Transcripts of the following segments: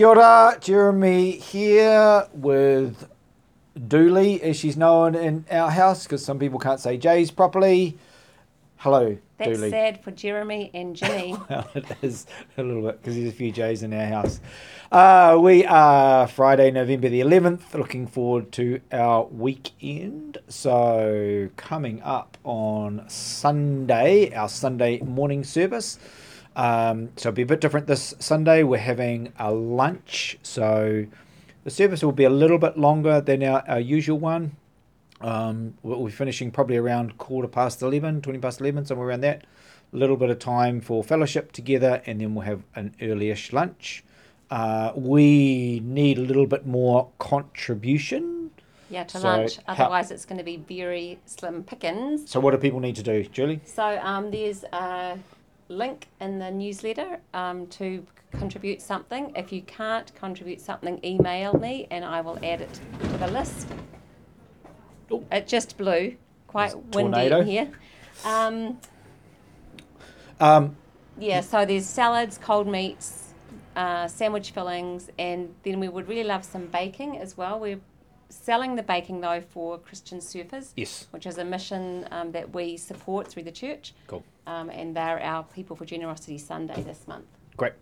Kia ora, Jeremy here with Dooley, as she's known in our house, because some people can't say J's properly. Hello, That's Dooley. sad for Jeremy and Jimmy. Well, it is a little bit because there's a few J's in our house. Uh, we are Friday, November the 11th, looking forward to our weekend. So, coming up on Sunday, our Sunday morning service. Um, so, it'll be a bit different this Sunday. We're having a lunch. So, the service will be a little bit longer than our, our usual one. Um, we'll be finishing probably around quarter past 11, 20 past 11, somewhere around that. A little bit of time for fellowship together, and then we'll have an earlyish lunch. Uh, we need a little bit more contribution. Yeah, to So lunch. how- Otherwise, it's going to be very slim pickings. So, what do people need to do, Julie? So um, there's a link in the newsletter um, to contribute something. If you can't contribute something, email me and I will add it to the list. It just blew. Quite windy tornado. in here. Um, Um, Yeah, so there's salads, cold meats, uh, sandwich fillings, and then we would really love some baking as well. We're selling the baking though for Christian Surfers, yes, which is a mission um, that we support through the church, cool. um, and they're our People for Generosity Sunday this month. Great.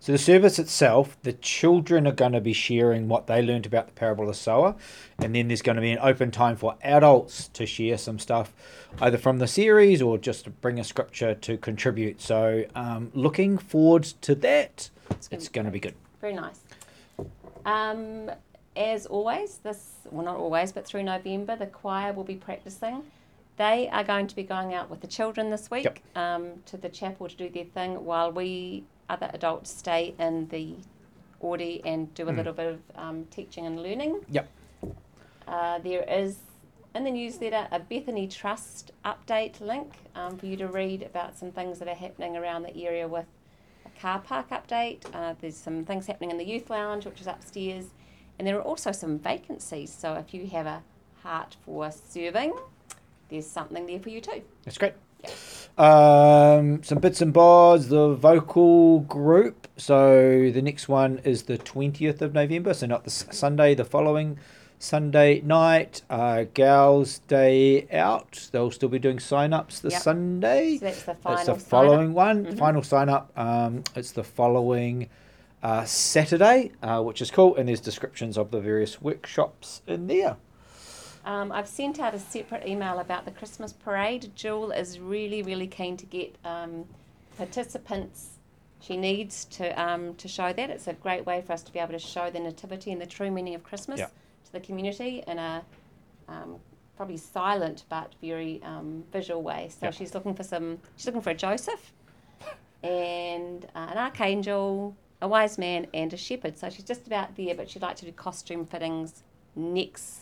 So the service itself, the children are going to be sharing what they learned about the parable of the sower, and then there's going to be an open time for adults to share some stuff, either from the series or just to bring a scripture to contribute. So um, looking forward to that. It's going to be good. Very nice. Um, as always, this well not always, but through November, the choir will be practicing. They are going to be going out with the children this week Yep. um, to the chapel to do their thing, while we other adults stay in the Audi and do a Mm. little bit of um, teaching and learning. Yep. Uh, there is in the newsletter a Bethany Trust update link um, for you to read about some things that are happening around the area with a car park update. Uh, there's some things happening in the youth lounge, which is upstairs, and there are also some vacancies. So if you have a heart for serving, there's something there for you too. That's great. Yeah. Um, some bits and bobs, the vocal group. So the next one is the 20th of November, so not the Sunday, the following Sunday night. Uh, Gals Day Out. They'll still be doing sign ups this Yep. Sunday. So that's the final. It's the sign-up. following one, Mhm. final sign up. Um, it's the following uh, Saturday, uh, which is cool, and there's descriptions of the various workshops in there. Um, I've sent out a separate email about the Christmas parade. Jewel is really, really keen to get um, participants. She needs to um, to show that. It's a great way for us to be able to show the nativity and the true meaning of Christmas Yeah. to the community in a um, probably silent but very um, visual way. So Yeah. she's looking for some. She's looking for a Joseph, and uh, an archangel, a wise man, and a shepherd. So she's just about there, but she'd like to do costume fittings next.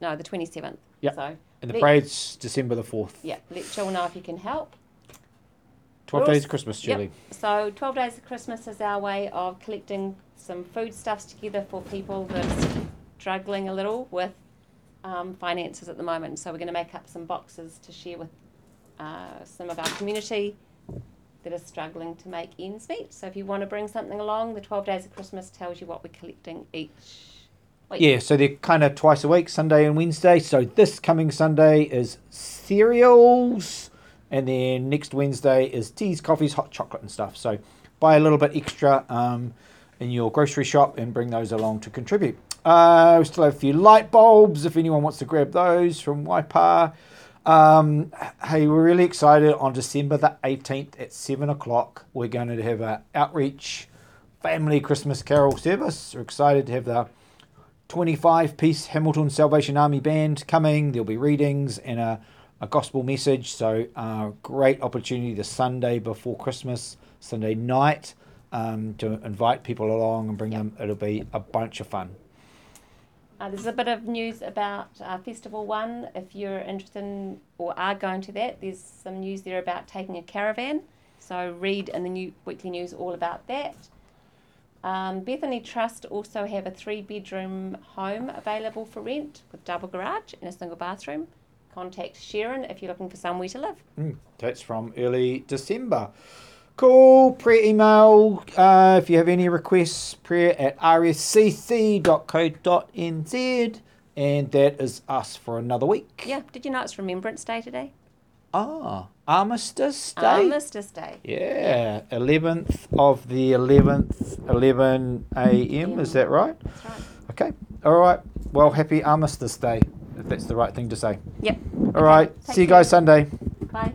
No, the twenty seventh. Yeah. So And the Let- parade's December the 4th. yeah, let Jill know if you can help. 12 We're days of Christmas, Yep. Julie. So 12 Days of Christmas is our way of collecting some foodstuffs together for people that are struggling a little with um, finances at the moment. So we're going to make up some boxes to share with uh, some of our community that are struggling to make ends meet. So if you want to bring something along, the 12 Days of Christmas tells you what we're collecting each week. Yeah, so they're kind of twice a week, Sunday and Wednesday. So this coming Sunday is cereals, and then next Wednesday is teas, coffees, hot chocolate, and stuff. So buy a little bit extra um, in your grocery shop and bring those along to contribute. Uh, we still have a few light bulbs if anyone wants to grab those from Waipa. Um, hey, we're really excited. On December the 18th at 7 o'clock, we're going to have an outreach family Christmas carol service. We're excited to have the 25 piece Hamilton Salvation Army band coming. There'll be readings and a, a gospel message. So, uh, great opportunity the Sunday before Christmas, Sunday night, um, to invite people along and bring Yep. them. It'll be a bunch of fun. Uh, there's a bit of news about uh, Festival One. If you're interested in or are going to that, there's some news there about taking a caravan. So read in the new weekly news all about that. Um, Bethany Trust also have a three bedroom home available for rent with double garage and a single bathroom. Contact Sharon if you're looking for somewhere to live. Mm, that's from early December. Cool. Prayer email. Uh, if you have any requests, prayer at rscc.co.nz. And that is us for another week. Yeah. Did you know it's Remembrance Day today? Ah, Armistice Day. Armistice Day. Yeah, 11th of the 11th, 11 a.m. Is that right? That's right. Okay. All right. Well, happy Armistice Day, if that's the right thing to say. Yep. All right. Take See you care. guys Sunday. Bye.